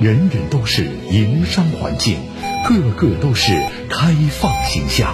人人都是营商环境，个个都是开放形象。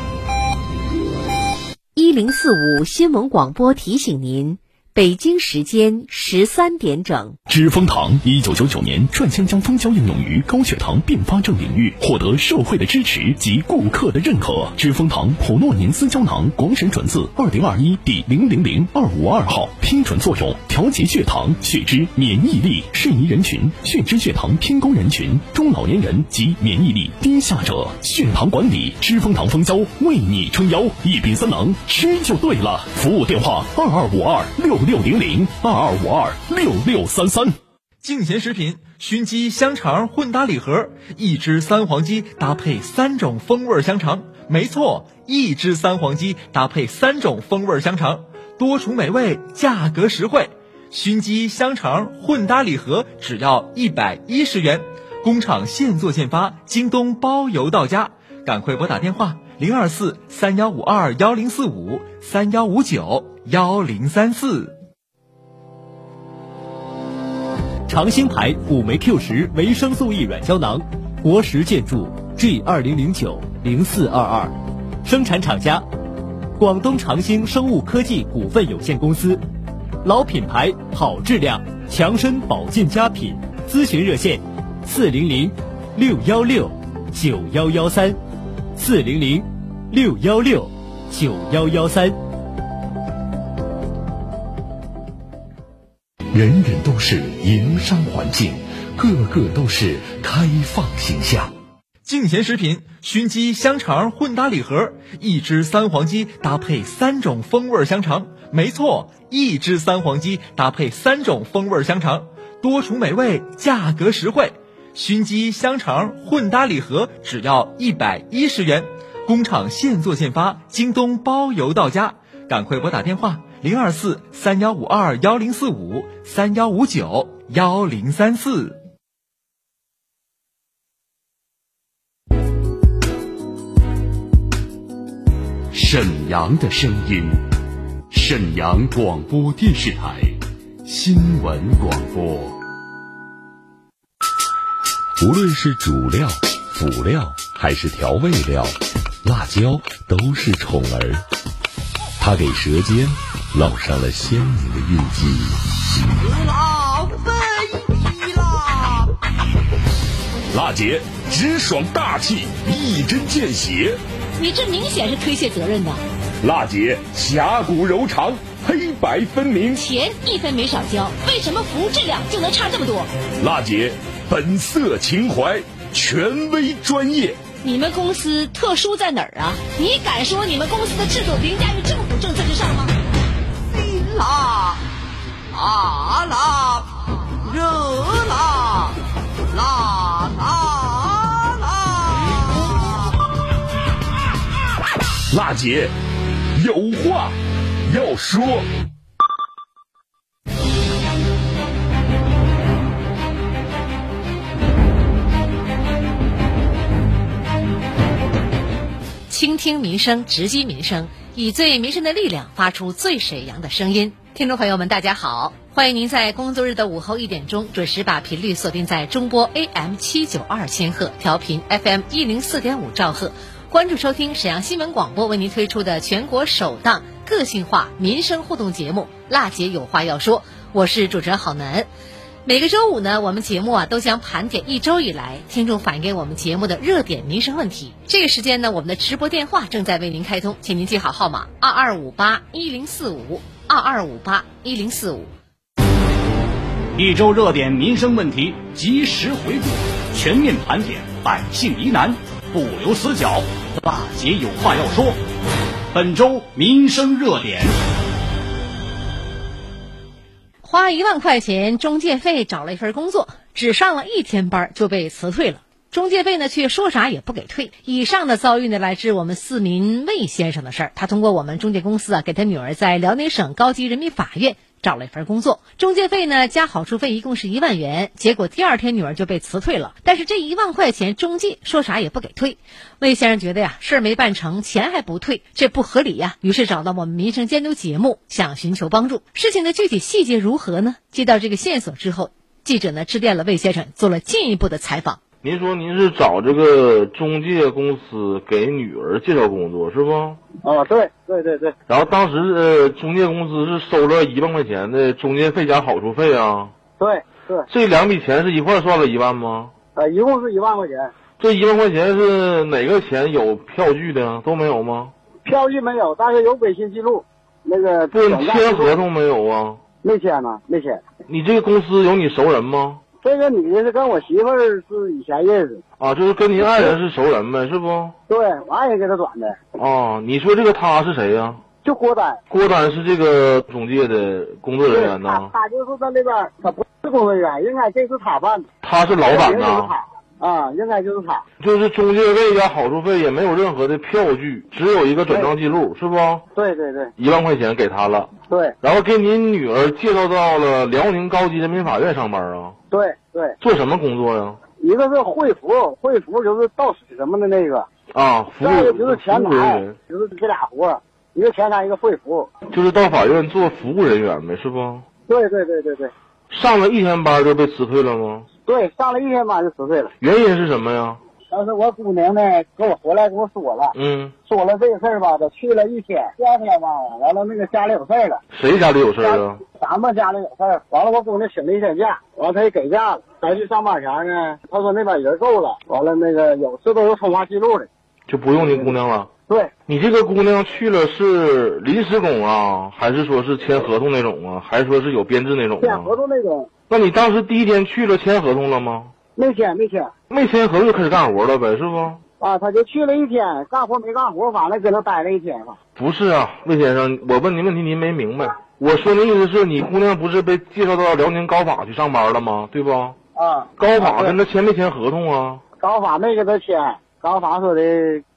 一零四五新闻广播提醒您。北京时间十三点整，知蜂堂一九九九年率先将蜂胶应用于高血糖并发症领域，获得社会的支持及顾客的认可。知蜂堂普诺宁斯胶囊广审准字二零二一第零零零二五二号，批准作用：调节血糖、血脂、免疫力，适宜人群：血脂、血糖偏高人群、中老年人及免疫力低下者。血糖管理，知蜂糖蜂胶为你撑腰，一品三能，吃就对了。服务电话：二二五二六。六零零二二五二六六三三，净贤食品熏鸡香肠混搭礼盒，一只三黄鸡搭配三种风味香肠。没错，一只三黄鸡搭配三种风味香肠，多重美味，价格实惠。熏鸡香肠混搭礼盒只要一百一十元，工厂现做现发，京东包邮到家。赶快拨打电话零二四三幺五二幺零四五三幺五九幺零三四。长兴牌五酶 Q 十维生素 E 软胶囊，国石建筑 G 二零零九零四二二，生产厂家广东长兴生物科技股份有限公司，老品牌好质量，强身保健佳品，咨询热线四零零六幺六九幺幺三四零零六幺六九幺幺三。人人都是营商环境，个个都是开放形象。净贤食品熏鸡香肠混搭礼盒，一只三黄鸡搭配三种风味香肠。没错，一只三黄鸡搭配三种风味香肠，多重美味，价格实惠。熏鸡香肠混搭礼盒只要一百一十元，工厂现做现发，京东包邮到家。赶快拨打电话。零二四三幺五二幺零四五三幺五九幺零三四。沈阳的声音，沈阳广播电视台新闻广播。无论是主料、辅料还是调味料，辣椒都是宠儿，它给舌尖。烙上了鲜明的印记。死啦！飞机啦！辣姐直爽大气，一针见血。你这明显是推卸责任的。辣姐侠骨柔肠，黑白分明。钱一分没少交，为什么服务质量就能差这么多？辣姐本色情怀，权威专业。你们公司特殊在哪儿啊？你敢说你们公司的制度凌驾于政府政策之上吗？辣，啊辣，热辣，辣辣辣！辣姐有话要说。倾听民生，直击民生。以最民生的力量发出最沈阳的声音，听众朋友们，大家好，欢迎您在工作日的午后一点钟准时把频率锁定在中波 AM 七九二千赫，调频 FM 一零四点五兆赫，关注收听沈阳新闻广播为您推出的全国首档个性化民生互动节目《辣姐有话要说》，我是主持人郝楠。每个周五呢，我们节目啊都将盘点一周以来听众反映给我们节目的热点民生问题。这个时间呢，我们的直播电话正在为您开通，请您记好号码：二二五八一零四五二二五八一零四五。一周热点民生问题及时回顾，全面盘点百姓疑难，不留死角。大姐有话要说，本周民生热点。花一万块钱中介费找了一份工作，只上了一天班就被辞退了。中介费呢，却说啥也不给退。以上的遭遇呢，来自我们市民魏先生的事儿。他通过我们中介公司啊，给他女儿在辽宁省高级人民法院找了一份工作，中介费呢加好处费一共是一万元。结果第二天女儿就被辞退了，但是这一万块钱中介说啥也不给退。魏先生觉得呀，事儿没办成，钱还不退，这不合理呀。于是找到我们民生监督节目，想寻求帮助。事情的具体细节如何呢？接到这个线索之后。记者呢致电了魏先生，做了进一步的采访。您说您是找这个中介公司给女儿介绍工作是不？啊，对对对对，然后当时呃，中介公司是收了一万块钱的中介费加好处费啊，对对，这两笔钱是一块算了一万吗？呃，一共是一万块钱，这一万块钱是哪个钱有票据的都没有吗？票据没有，但是有微信记录，那个不，你签合同没有啊？没签呢，没签。你这个公司有你熟人吗？这个女的是跟我媳妇儿是以前认识，啊，就是跟您爱人是熟人呗，是不？对，我爱人给她转的，啊，你说这个他是谁呀、就郭丹。郭丹是这个中介的工作人员他呐，他就是在那边，他不是工作人员，应该这是他办的。他是老板呐，他啊，应该就是他。就是中介费加好处费也没有任何的票据，只有一个转账记录，是不？对对对一万块钱给他了，对然后给您女儿介绍到了辽宁高级人民法院上班啊，对对，做什么工作呀？一个是会服，会服就是倒水什么的那个，啊，服务再一个就是前台员，，就是这俩活儿，一个前台，一个会服。就是到法院做服务人员呗，是不？对对对对对上了一天班就被辞退了吗？对，上了一天班就辞退了。原因是什么呀？当时我姑娘呢跟我回来跟我说了，嗯，说了这个事儿吧，她去了一天，第二天吧，完了那个家里有事儿了，谁家里有事儿啊？咱们家里有事儿，完了我姑娘请了一天假，完了她也给假了，再去上班前呢，她说那边人够了，完了那个有这都有通话记录的，就不用你姑娘了。对，你这个姑娘去了是临时工啊，还是说是签合同那种啊，还是说是有编制那种啊签合？同那种，那你当时第一天去了签合同了吗？没签没签没签合同就开始干活了呗，是不？啊，他就去了一天，干活没干活，反正搁那待了一天吧。不是啊，魏先生，我问您问题您没明白。我说的意思是你姑娘不是被介绍到辽宁高法去上班了吗？对不？啊，高法跟他签没签合同啊？高法没跟他签，高法说的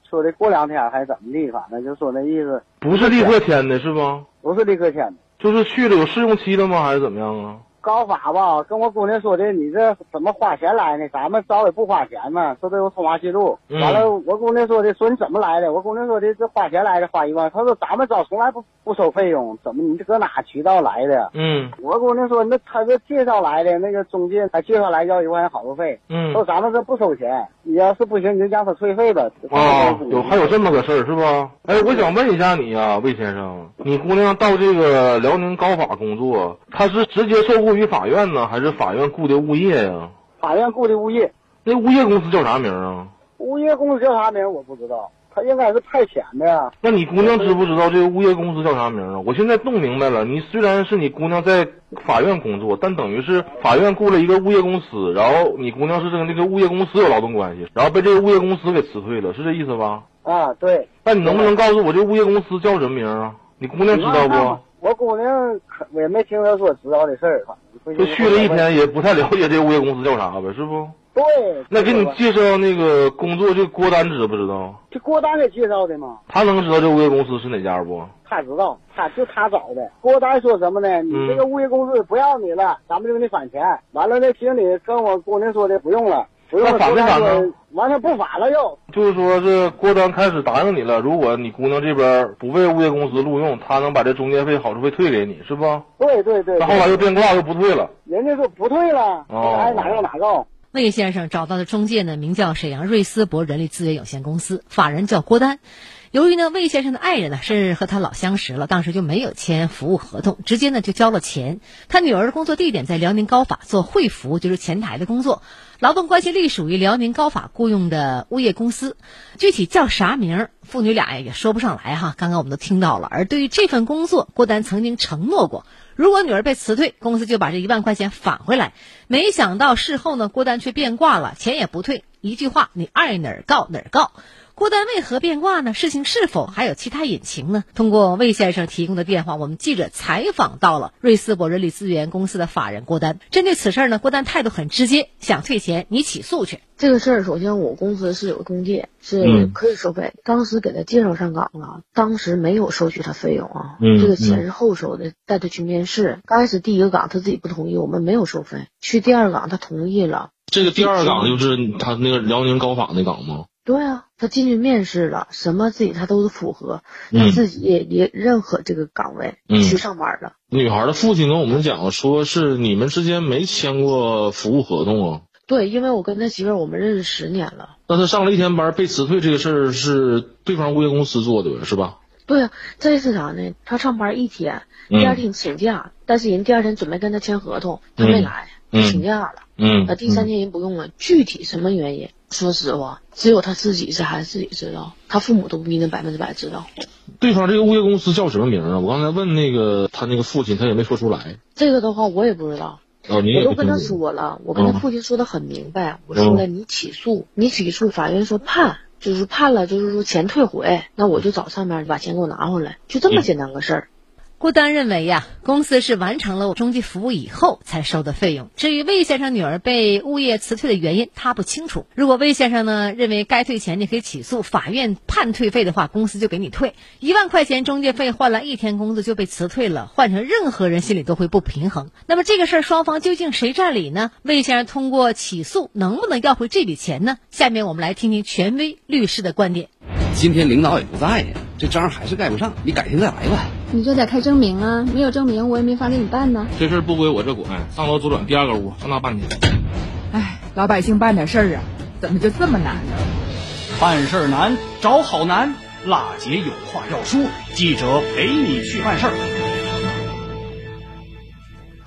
说的过两天还是怎么地，反正就说那意思，不是立刻签的是不？不是立刻签的。就是去了有试用期了吗？还是怎么样啊？高法吧，跟我姑娘说的，你这怎么花钱来呢？咱们招也不花钱嘛，这都有通话记录。嗯完了，我姑娘说的，说你怎么来的？我姑娘说的，这花钱来的，花一万。她说咱们招从来不不收费用，怎么你这搁哪渠道来的？嗯我姑娘说，那他这介绍来的，那个中介他介绍来要一万好处费，嗯说咱们这不收钱，你要是不行你就让他退费吧。啊，有还有这么个事儿是吧？哎，我想问一下你啊、魏先生，你姑娘到这个辽宁高法工作，她是直接受雇于法院呢，还是法院雇的物业呀、法院雇的物业，那物业公司叫啥名啊？物业公司叫啥名我不知道，他应该是派遣的呀。那你姑娘知不知道这个物业公司叫啥名啊？我现在弄明白了，你虽然是你姑娘在法院工作，但等于是法院雇了一个物业公司，然后你姑娘是跟这个物业公司有劳动关系，然后被这个物业公司给辞退了，是这意思吧？啊，对。那你能不能告诉我这物业公司叫什么名啊？你姑娘知道不？我姑娘可我也没听她说知道的事儿，反正就去了一天，也不太了解这物业公司叫啥呗，是不？对。那给你介绍那个工作，这郭丹知不知道？这郭丹给介绍的嘛，他能知道这物业公司是哪家不？他知道，他就他找的。郭丹说什么呢？你这个物业公司不要你了，咱们就给你返钱。完了，那经理跟我姑娘说的不用了，不用了。那返没反呢完全不反了又。就是说，这郭丹开始答应你了，如果你姑娘这边不被物业公司录用，他能把这中介费、好处费退给你，是不？对对对。他后来又变卦，又不退了。人家说不退了，哦爱哪告哪告。魏先生找到的中介呢，名叫沈阳瑞思博人力资源有限公司，法人叫郭丹。由于呢，魏先生的爱人呢是和他老相识了，当时就没有签服务合同，直接呢就交了钱。他女儿的工作地点在辽宁高法做会服，就是前台的工作，劳动关系隶属于辽宁高法雇佣的物业公司，具体叫啥名儿，父女俩也说不上来哈。刚刚我们都听到了。而对于这份工作，郭丹曾经承诺过，如果女儿被辞退，公司就把这一万块钱返回来。没想到事后呢，郭丹却变卦了，钱也不退，一句话，你爱哪儿告哪儿告。郭丹为何变卦呢？事情是否还有其他隐情呢？通过魏先生提供的电话，我们记者采访到了瑞思博人力资源公司的法人郭丹。针对此事儿呢，郭丹态度很直接，想退钱你起诉去。这个事儿，首先我公司是有中介，是嗯可以收费。当时给他介绍上岗了，当时没有收取他费用啊，嗯这个钱是后收的。带他去面试，刚开始第一个岗他自己不同意，我们没有收费。去第二岗他同意了，这个第二岗就是他那个辽宁高仿那岗吗？对啊，他进去面试了，什么自己他都是符合，他自己也也认可这个岗位，嗯去上班了。女孩的父亲跟我们讲说，是你们之间没签过服务合同啊。对，因为我跟他媳妇儿我们认识十年了。那他上了一天班被辞退这个事儿是对方物业公司做的呗，是吧？对啊，这是啥呢？他上班一天，嗯第二天请假，但是人第二天准备跟他签合同，他没来，嗯请假了。嗯那第三天人不用了，具体什么原因？说实话，只有他自己是孩子自己知道，他父母都不一定百分之百知道。对方这个物业公司叫什么名啊？我刚才问那个他那个父亲，他也没说出来。这个的话我也不知道，我都跟他。说了，我跟他嗯父亲说的很明白，我说了你起诉，你起诉，法院说判，就是判了，就是说钱退回，那我就找上面把钱给我拿回来，就这么简单个事儿。郭丹认为呀，公司是完成了中介服务以后才收的费用。至于魏先生女儿被物业辞退的原因，他不清楚。如果魏先生呢认为该退钱，你可以起诉，法院判退费的话，公司就给你退一万块钱中介费，换来一天工资就被辞退了，换成任何人心里都会不平衡。那么这个事儿双方究竟谁占理呢？魏先生通过起诉能不能要回这笔钱呢？下面我们来听听权威律师的观点。今天领导也不在呀，这章还是盖不上，你改天再来吧。你这得开证明啊，没有证明我也没法给你办呢。这事儿不归我这管，上楼左转第二个屋，上那办去。哎，老百姓办点事儿啊，怎么就这么难呢？办事儿难，找好难。辣姐有话要说，记者陪你去办事儿。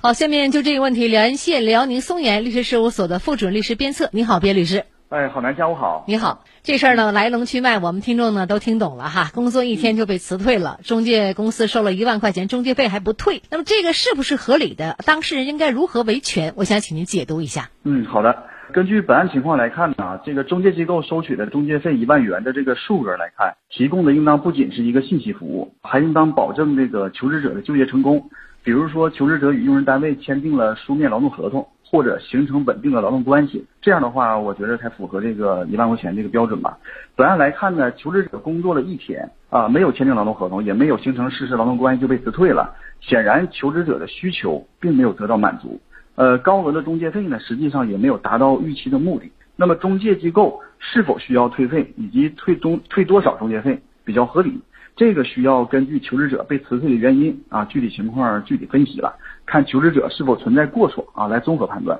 好，下面就这个问题连线辽宁松岩律师事务所的副主任律师鞭策。你好，边律师。哎，好男，下午好。你好，这事儿呢来龙去脉，我们听众呢都听懂了哈。工作一天就被辞退了，中介公司收了一万块钱中介费还不退，那么这个是不是合理的？当事人应该如何维权？我想请您解读一下。嗯，好的。根据本案情况来看呢，这个中介机构收取的中介费一万元的这个数额来看，提供的应当不仅是一个信息服务，还应当保证这个求职者的就业成功。比如说，求职者与用人单位签订了书面劳动合同，或者形成稳定的劳动关系，这样的话，我觉得才符合这个一万块钱这个标准吧。本案来看呢，求职者工作了一天啊，没有签订劳动合同，也没有形成事实劳动关系就被辞退了，显然求职者的需求并没有得到满足。呃，高额的中介费呢，实际上也没有达到预期的目的。那么，中介机构是否需要退费，以及退中退多少中介费比较合理？这个需要根据求职者被辞退的原因啊，具体情况具体分析了，看求职者是否存在过错啊，来综合判断。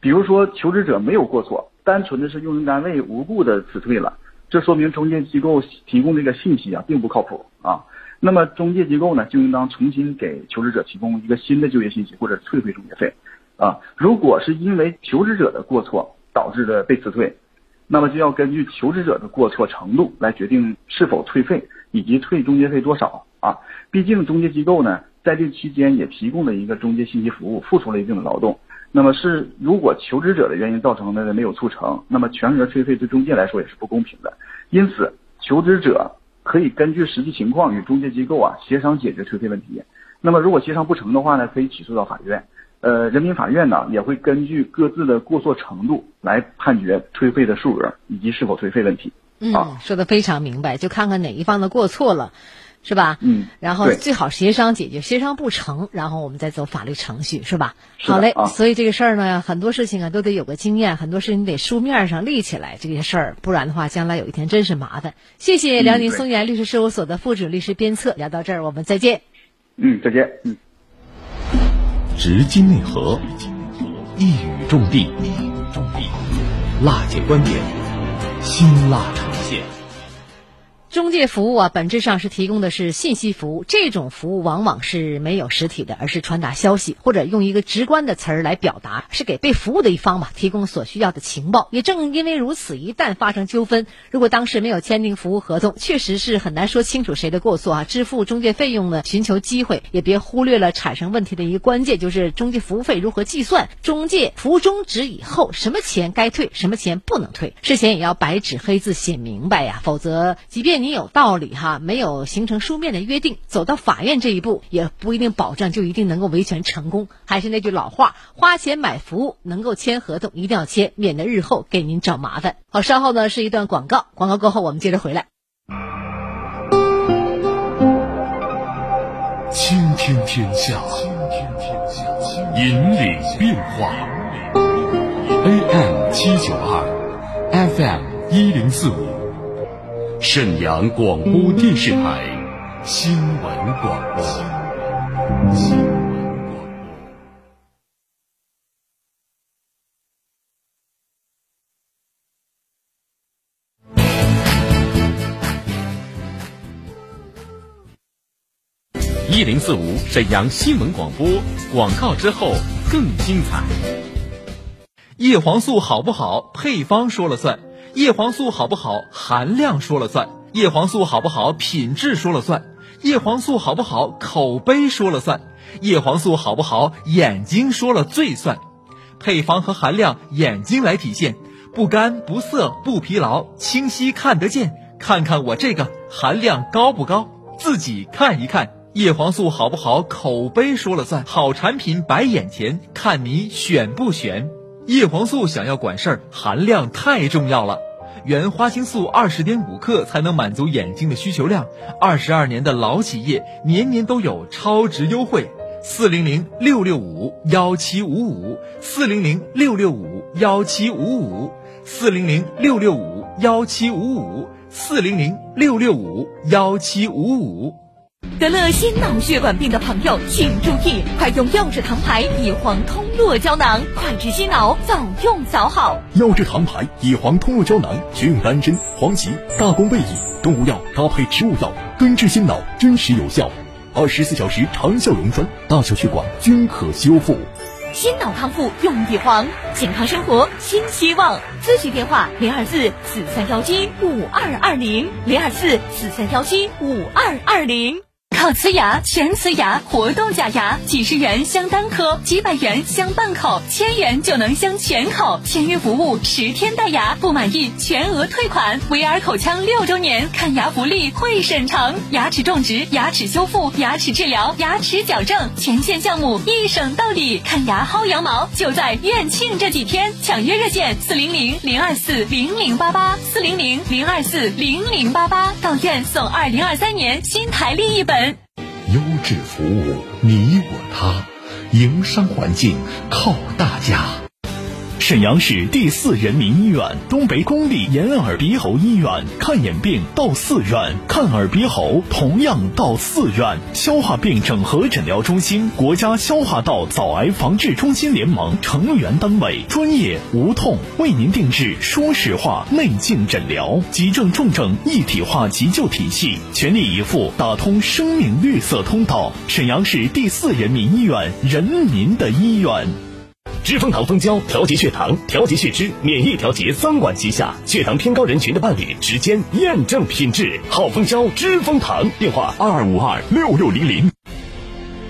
比如说，求职者没有过错，单纯的是用人单位无故的辞退了，这说明中介机构提供这个信息啊并不靠谱啊。那么，中介机构呢就应当重新给求职者提供一个新的就业信息或者退回中介费啊。如果是因为求职者的过错导致的被辞退，那么就要根据求职者的过错程度来决定是否退费以及退中介费多少啊。毕竟中介机构呢在这期间也提供了一个中介信息服务，付出了一定的劳动。那么是如果求职者的原因造成的没有促成，那么全额退费对中介来说也是不公平的。因此，求职者可以根据实际情况与中介机构啊协商解决退费问题。那么如果协商不成的话呢，可以起诉到法院。呃，人民法院呢也会根据各自的过错程度来判决退费的数额以及是否退费问题。嗯，说的非常明白，就看看哪一方的过错了。是吧？嗯，然后最好协商解决，协商不成，然后我们再走法律程序，是吧？是好嘞，啊所以这个事儿呢，很多事情啊都得有个经验，很多事情得书面上立起来，这些事儿，不然的话，将来有一天真是麻烦。谢谢嗯辽宁松原律师事务所的副主律师鞭策，聊到这儿，我们再见。嗯，再见。嗯。直击内核，一语中的，一语中的，辣姐观点，辛辣呈。中介服务啊，本质上是提供的是信息服务，这种服务往往是没有实体的，而是传达消息，或者用一个直观的词儿来表达，是给被服务的一方嘛提供所需要的情报。也正因为如此，一旦发生纠纷，如果当时没有签订服务合同，确实是很难说清楚谁的过错啊。支付中介费用呢，寻求机会，也别忽略了产生问题的一个关键，就是中介服务费如何计算，中介服务终止以后，什么钱该退，什么钱不能退，事前也要白纸黑字写明白呀，否则即便你有道理哈，没有形成书面的约定，走到法院这一步也不一定保证就一定能够维权成功。还是那句老话，花钱买服务，能够签合同一定要签，免得日后给您找麻烦。好，稍后呢是一段广告，广告过后我们接着回来。倾听天下，引领变化。AM 七九二，FM 一零四五。沈阳广播电视台新闻广播。一零四五沈阳新闻广播广告之后更精彩。叶黄素好不好，配方说了算；叶黄素好不好，含量说了算；叶黄素好不好，品质说了算；叶黄素好不好，口碑说了算；叶黄素好不好，眼睛说了最算。配方和含量，眼睛来体现，不干不涩不疲劳，清晰看得见。看看我这个含量高不高，自己看一看。叶黄素好不好，口碑说了算。好产品摆眼前，看你选不选。叶黄素想要管事儿，含量太重要了。原花青素二十点五克才能满足眼睛的需求量。二十二年的老企业，年年都有超值优惠。四零零六六五幺七五五，四零零六六五幺七五五，四零零六六五幺七五五，四零零六六五幺七五五。得了心脑血管病的朋友请注意，快用药治堂牌乙黄通络胶囊，快治心脑，早用早好。药治堂牌乙黄通络胶囊，绝用丹参、黄芪、大功倍乙、动物药搭配植物药，根治心脑，真实有效。二十四小时长效溶栓，大小血管均可修复。心脑康复用乙黄，健康生活新希望。咨询电话：零二四四三幺七五二二零，零二四四三幺七五二二零。烤瓷牙，全瓷牙，活动假牙，几十元镶单颗，几百元镶半口，千元就能镶全口，签约服务，十天戴牙，不满意全额退款。维尔口腔六周年看牙福利会审成，牙齿种植、牙齿修复、牙齿治疗、牙齿矫正，全线项目一省到底。看牙薅羊毛就在院庆这几天，抢约热线四零零零二四零零八八四零零零二四零零八八，到院送二零二三年新台历一本。优质服务，你我他，营商环境靠大家。沈阳市第四人民医院东北公立眼耳鼻喉医院看眼病到四院，看耳鼻喉同样到四院。消化病整合诊疗中心，国家消化道早癌防治中心联盟成员单位，专业无痛为您定制说实话内镜诊疗，急症重症一体化急救体系，全力以赴打通生命绿色通道。沈阳市第四人民医院，人民的医院。知蜂糖蜂胶调节血糖、调节血脂、免疫调节三管齐下，血糖偏高人群的伴侣，时间验证品质。好蜂胶，知蜂糖，电话二五二六六零零。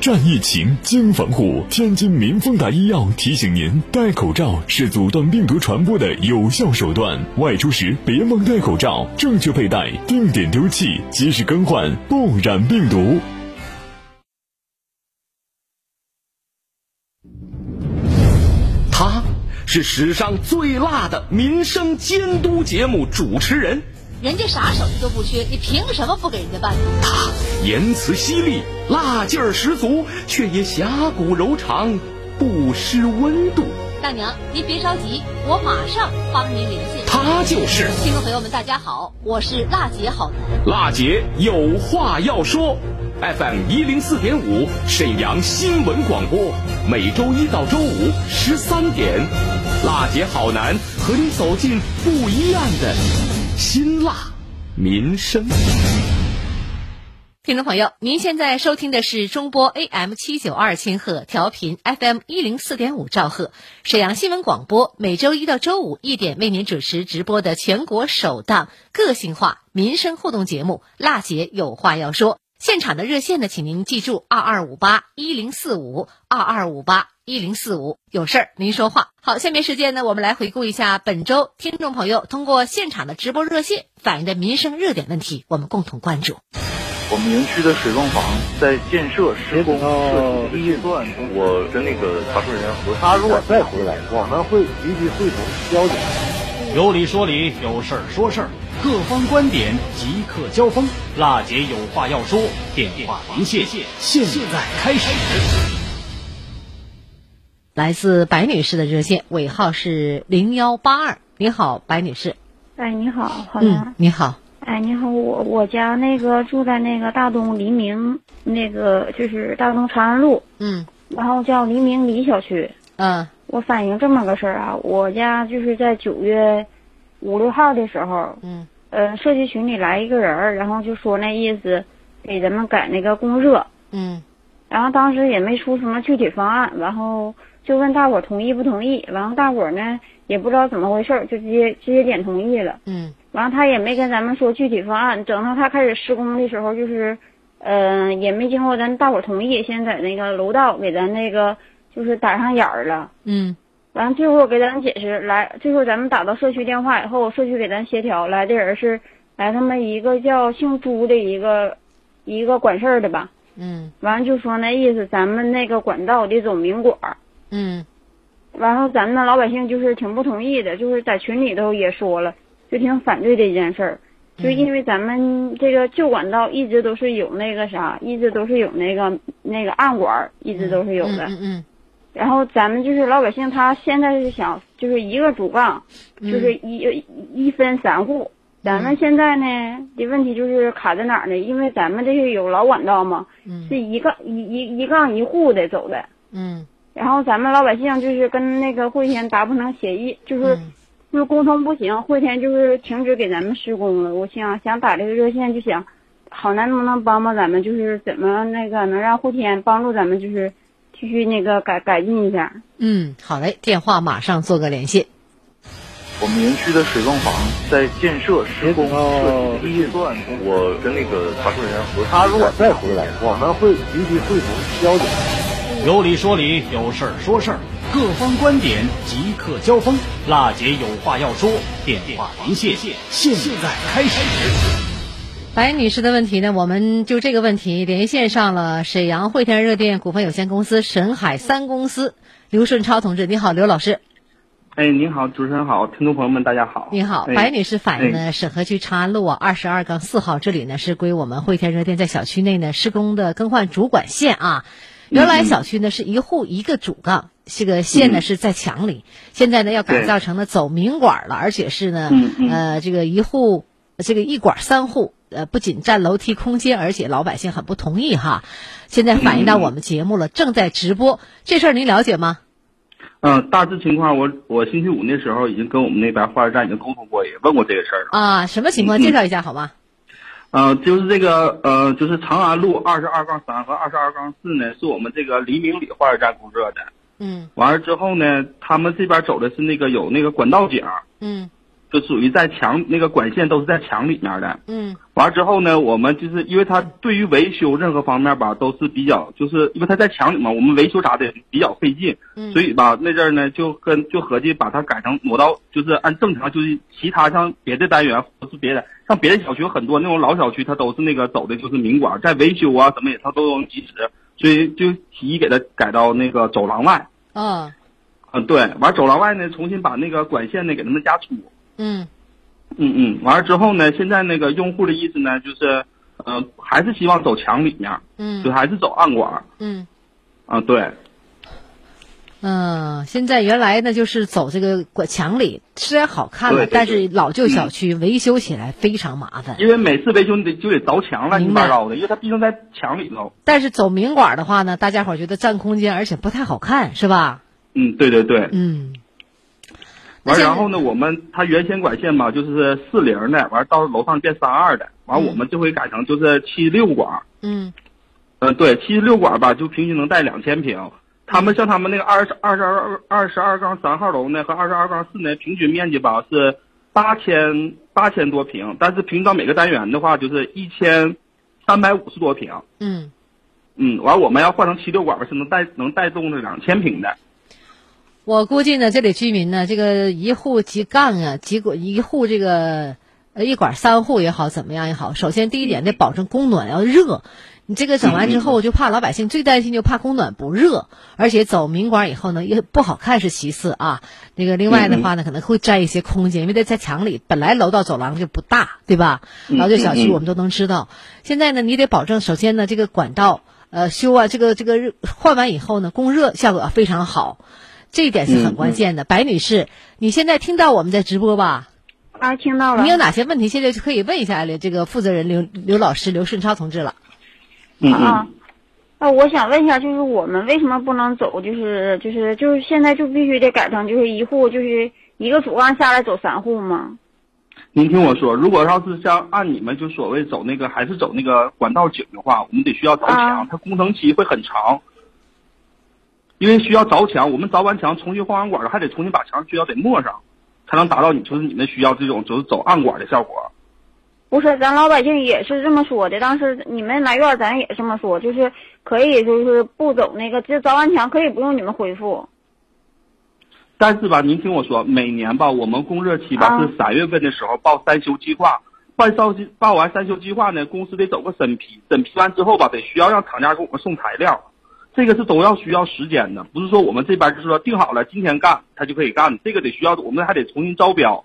战疫情，经防护。天津民丰达医药提醒您：戴口罩是阻断病毒传播的有效手段。外出时别忘戴口罩，正确佩戴，定点丢弃，及时更换，不染病毒。是史上最辣的民生监督节目主持人，人家啥手艺都不缺，你凭什么不给人家办？他言辞犀利，辣劲儿十足，却也侠骨柔肠，不失温度。大娘，您别着急，我马上帮您联系。他就是听众朋友们，大家好，我是辣姐好男。辣姐有话要说，FM 一零四点五沈阳新闻广播，每周一到周五十三点，辣姐好男和你走进不一样的辛辣民生。听众朋友，您现在收听的是中波 AM 七九二千赫调频 FM 一零四点五兆赫沈阳新闻广播，每周一到周五一点为您主持直播的全国首档个性化民生互动节目《辣姐有话要说》。现场的热线呢，请您记住二二五八一零四五二二五八一零四五，有事儿您说话。好，下面时间呢，我们来回顾一下本周听众朋友通过现场的直播热线反映的民生热点问题，我们共同关注。我们园区的水泵房在建设施工设计阶段，我跟那个查收人员核他如果再回来，我们会积极会同交警。有理说理，有事儿说事儿，各方观点即刻交锋。辣姐有话要说，电话连线现在开始。来自白女士的热线尾号是零幺八二，你好，白女士。哎，你好，好嗯，你好。哎，你好，我我家那个住在那个大东黎明，那个就是大东长安路，嗯，然后叫黎明里小区。嗯，我反映这么个事儿啊，我家就是在九月五六号的时候，嗯，呃，社区群里来一个人儿，然后就说那意思给咱们改那个供热，嗯，然后当时也没出什么具体方案，然后就问大伙儿同意不同意，然后大伙儿呢也不知道怎么回事儿，就直接直接点同意了。嗯。完了，他也没跟咱们说具体方案，等到他开始施工的时候，就是，嗯、也没经过咱大伙儿同意，先在那个楼道给咱那个就是打上眼儿了。嗯完了，最后给咱解释，来，最后咱们打到社区电话以后，社区给咱协调，来的人是来他们一个叫姓朱的一个一个管事儿的吧。嗯完了就说那意思，咱们那个管道得走明管儿。嗯完后咱们老百姓就是挺不同意的，就是在群里头也说了，就挺反对这件事儿。就因为咱们这个旧管道一直都是有那个啥，一直都是有那个那个暗管，一直都是有的。嗯嗯然后咱们就是老百姓，他现在是想就是一个主杠，嗯就是一、一分三户。咱们现在呢的问题就是卡在哪儿呢？因为咱们这是有老管道嘛，嗯是一杠一一一杠一户的走的。嗯然后咱们老百姓就是跟那个汇天达不成协议，就是、就是沟通不行，汇天就是停止给咱们施工了。我想想打这个热线，就想好男能不能帮帮咱们，就是怎么那个能让汇天帮助咱们，就是继续那个改改进一下。嗯，好嘞，电话马上做个联系。我们园区的水泵房在建设施工设计阶段，我跟那个查出人员核他如果再回来，我们会积极会同交警。有理说理，有事儿说事儿，各方观点即刻交锋。辣姐有话要说，电话连线现在开始。白女士的问题呢，我们就这个问题连线上了沈阳汇天热电股份有限公司沈海三公司刘顺超同志，你好，刘老师。哎，您好，主持人好，听众朋友们，大家好。你好，哎白女士反映哎呢，沈河区长安路啊二十二杠四号这里呢是归我们汇天热电在小区内呢施工的更换主管线啊。原来小区呢是一户一个主杠，这个线呢是在墙里，现在呢要改造成了走明管了，而且是呢呃这个一户这个一管三户。呃，不仅占楼梯空间，而且老百姓很不同意哈。现在反映到我们节目了，正在直播，这事儿您了解吗？嗯、大致情况我我星期五那时候已经跟我们那边化油站已经沟通过，也问过这个事儿了。啊，什么情况？嗯介绍一下好吗？呃，就是这个呃，就是长安路二十二杠三和二十二杠四呢，是我们这个黎明里化油站供热的。嗯完了之后呢，他们这边走的是那个有那个管道井，嗯就属于在墙那个管线都是在墙里面的。嗯完了之后呢，我们就是因为它对于维修任何方面吧，都是比较，就是因为它在墙里嘛，我们维修啥的比较费劲，嗯所以吧那阵儿呢就跟就合计把它改成挪到，就是按正常就是其他像别的单元或是别的，像别的小区很多那种老小区，它都是那个走的就是明管，在维修啊什么也它都能及时，所以就提议给它改到那个走廊外。嗯嗯，对，完走廊外呢，重新把那个管线呢给他们加粗。嗯嗯嗯，完了之后呢，现在那个用户的意思呢，就是，呃，还是希望走墙里面，嗯就还是走暗管。嗯啊，对，嗯，现在原来呢就是走这个管墙里，虽然好看了，但是老旧小区维修起来非常麻烦。因为每次维修你得就得凿墙乱七八糟的，因为它毕竟在墙里头。但是走明管的话呢，大家伙儿觉得占空间，而且不太好看，是吧？嗯，对对对。嗯。完，然后呢，我们它原先管线吧就是四零的，完到楼上变三二的，完我们这回改成就是七六管。嗯嗯，对，七十六管吧，就平均能带两千平。他们像他们那个二十二十二二十二杠三号楼呢和二十二杠四呢，平均面积吧是八千八千多平，但是平均到每个单元的话就是一千三百五十多平。嗯嗯，完我们要换成七六管吧，是能带能带动的两千平的。我估计呢，这里居民呢，这个一户几杠啊，几管一户这个呃一管三户也好，怎么样也好，首先第一点得保证供暖要热。你这个整完之后，就怕老百姓最担心就怕供暖不热，而且走明管以后呢，也不好看是其次啊。那个另外的话呢，可能会占一些空间，因为它在墙里，本来楼道走廊就不大，对吧？然后这小区我们都能知道。现在呢，你得保证首先呢，这个管道呃修啊，这个这个换完以后呢，供热效果非常好。这一点是很关键的。白女士，你现在听到我们在直播吧？啊，听到了。你有哪些问题，现在就可以问一下这个负责人刘刘老师刘顺超同志了。嗯啊，那我想问一下，就是我们为什么不能走？就是就是就是现在就必须得改成就是一户就是一个主干下来走三户吗？您听我说，如果要是像按你们就所谓走那个还是走那个管道井的话，我们得需要凿墙，它工程期会很长，因为需要凿墙，我们凿完墙重新换完管还得重新把墙需要得抹上，才能达到你就是你们需要这种就是走暗管的效果。不是，咱老百姓也是这么说的。当时你们来院，咱也这么说，就是可以，就是不走那个，这凿完墙可以不用你们恢复。但是吧，您听我说，每年吧，我们供热期吧是三月份的时候报三修计划，报完三修计划呢，公司得走个审批，审批完之后吧，得需要让厂家给我们送材料，这个是都要需要时间的，不是说我们这边就是说定好了今天干他就可以干，这个得需要我们还得重新招标。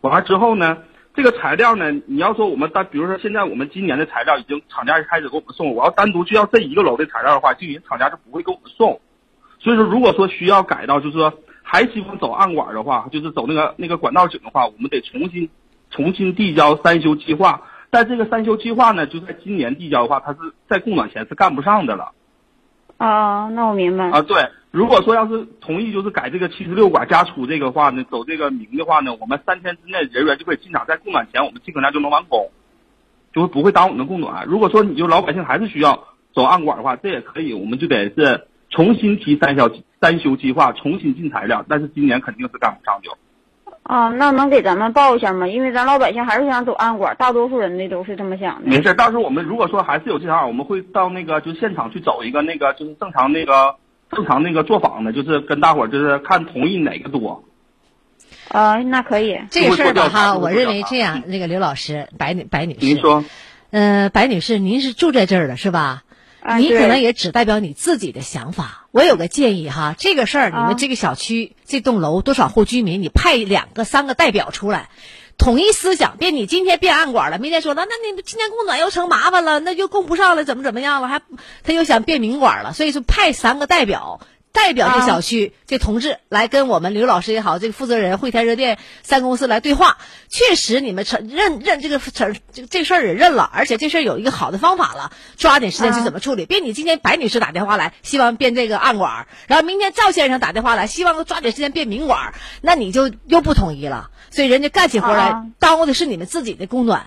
完了之后呢？这个材料呢，你要说我们单，比如说现在我们今年的材料已经厂家开始给我们送，我要单独需要这一个楼的材料的话，就人厂家就不会给我们送。所以说，如果说需要改到，就是说还希望走暗管的话，就是走那个那个管道井的话，我们得重新重新递交三修计划。但这个三修计划呢，就在今年递交的话，它是在供暖前是干不上的了。啊，那我明白。啊，对。如果说要是同意，就是改这个七十六管加粗这个话呢，走这个名的话呢，我们三天之内人员就可以进场，在供暖前我们尽可能就能完工，就会不会耽误我们的供暖。如果说你就老百姓还是需要走暗管的话，这也可以，我们就得是重新提三小三修计划，重新进材料，但是今年肯定是干不上就。啊，那能给咱们报一下吗？因为咱老百姓还是想走暗管，大多数人的都是这么想的。没事，到时候我们如果说还是有这场，我们会到那个就现场去走一个那个就是正常那个。正常那个做访的，就是跟大伙儿就是看同意哪个多。啊，那可以。这个事儿吧，哈，我认为这样，那个刘老师，白女白女士，您说，呃，白女士，您是住在这儿的是吧？啊，你可能也只代表你自己的想法。我有个建议哈，这个事儿，你们这个小区这栋楼多少户居民，你派两个、三个代表出来。统一思想，别你今天变暗管了，明天说了，那你今天供暖又成麻烦了，那就供不上了，怎么怎么样了？还他又想变明管了，所以说派三个代表代表这小区这同志来跟我们刘老师也好，这个负责人汇天热电三公司来对话。确实，你们承认认这个承这这事儿也认了，而且这事儿有一个好的方法了，抓紧时间去怎么处理。别你今天白女士打电话来，希望变这个暗管，然后明天赵先生打电话来，希望抓紧时间变明管，那你就又不统一了。所以人家干起活来，耽误的是你们自己的供暖，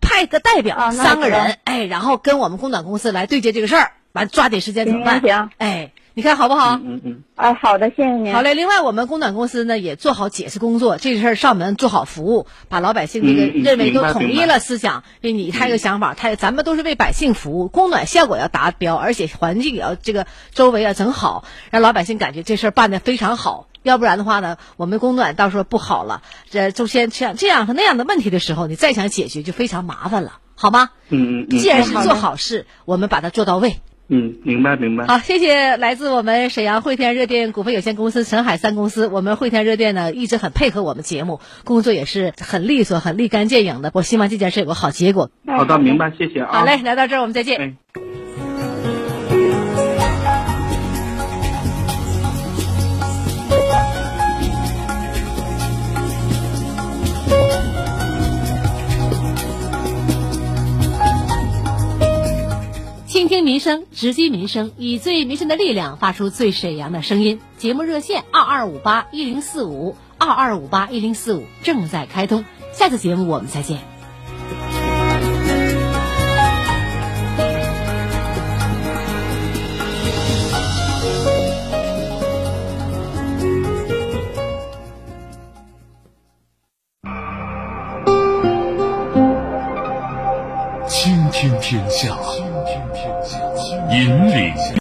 派个代表三个人，哎，然后跟我们供暖公司来对接这个事儿，完抓紧时间怎么办？行，哎，你看好不好？嗯嗯。哎，好的，谢谢您。好嘞，另外我们供暖公司呢也做好解释工作，这事儿上门做好服务，把老百姓这个认为都统一了思想，你他有想法，他咱们都是为百姓服务，供暖效果要达标，而且环境也要这个周围要整好，让老百姓感觉这事儿办得非常好。要不然的话呢，我们供暖到时候不好了，这就先像这样和那样的问题的时候，你再想解决就非常麻烦了，好吗？嗯嗯。既然是做好事，我们把它做到位。嗯，明白明白。好，谢谢来自我们沈阳汇天热电股份有限公司沈海三公司。我们汇天热电呢一直很配合我们节目，工作也是很利索、很立竿见影的。我希望这件事有个好结果。好的，明白，谢谢啊。好嘞，来到这儿我们再见。倾听民生，直击民生，以最民生的力量发出最沈阳的声音。节目热线二二五八一零四五二二五八一零四五正在开通。下次节目我们再见。倾听天下。引领。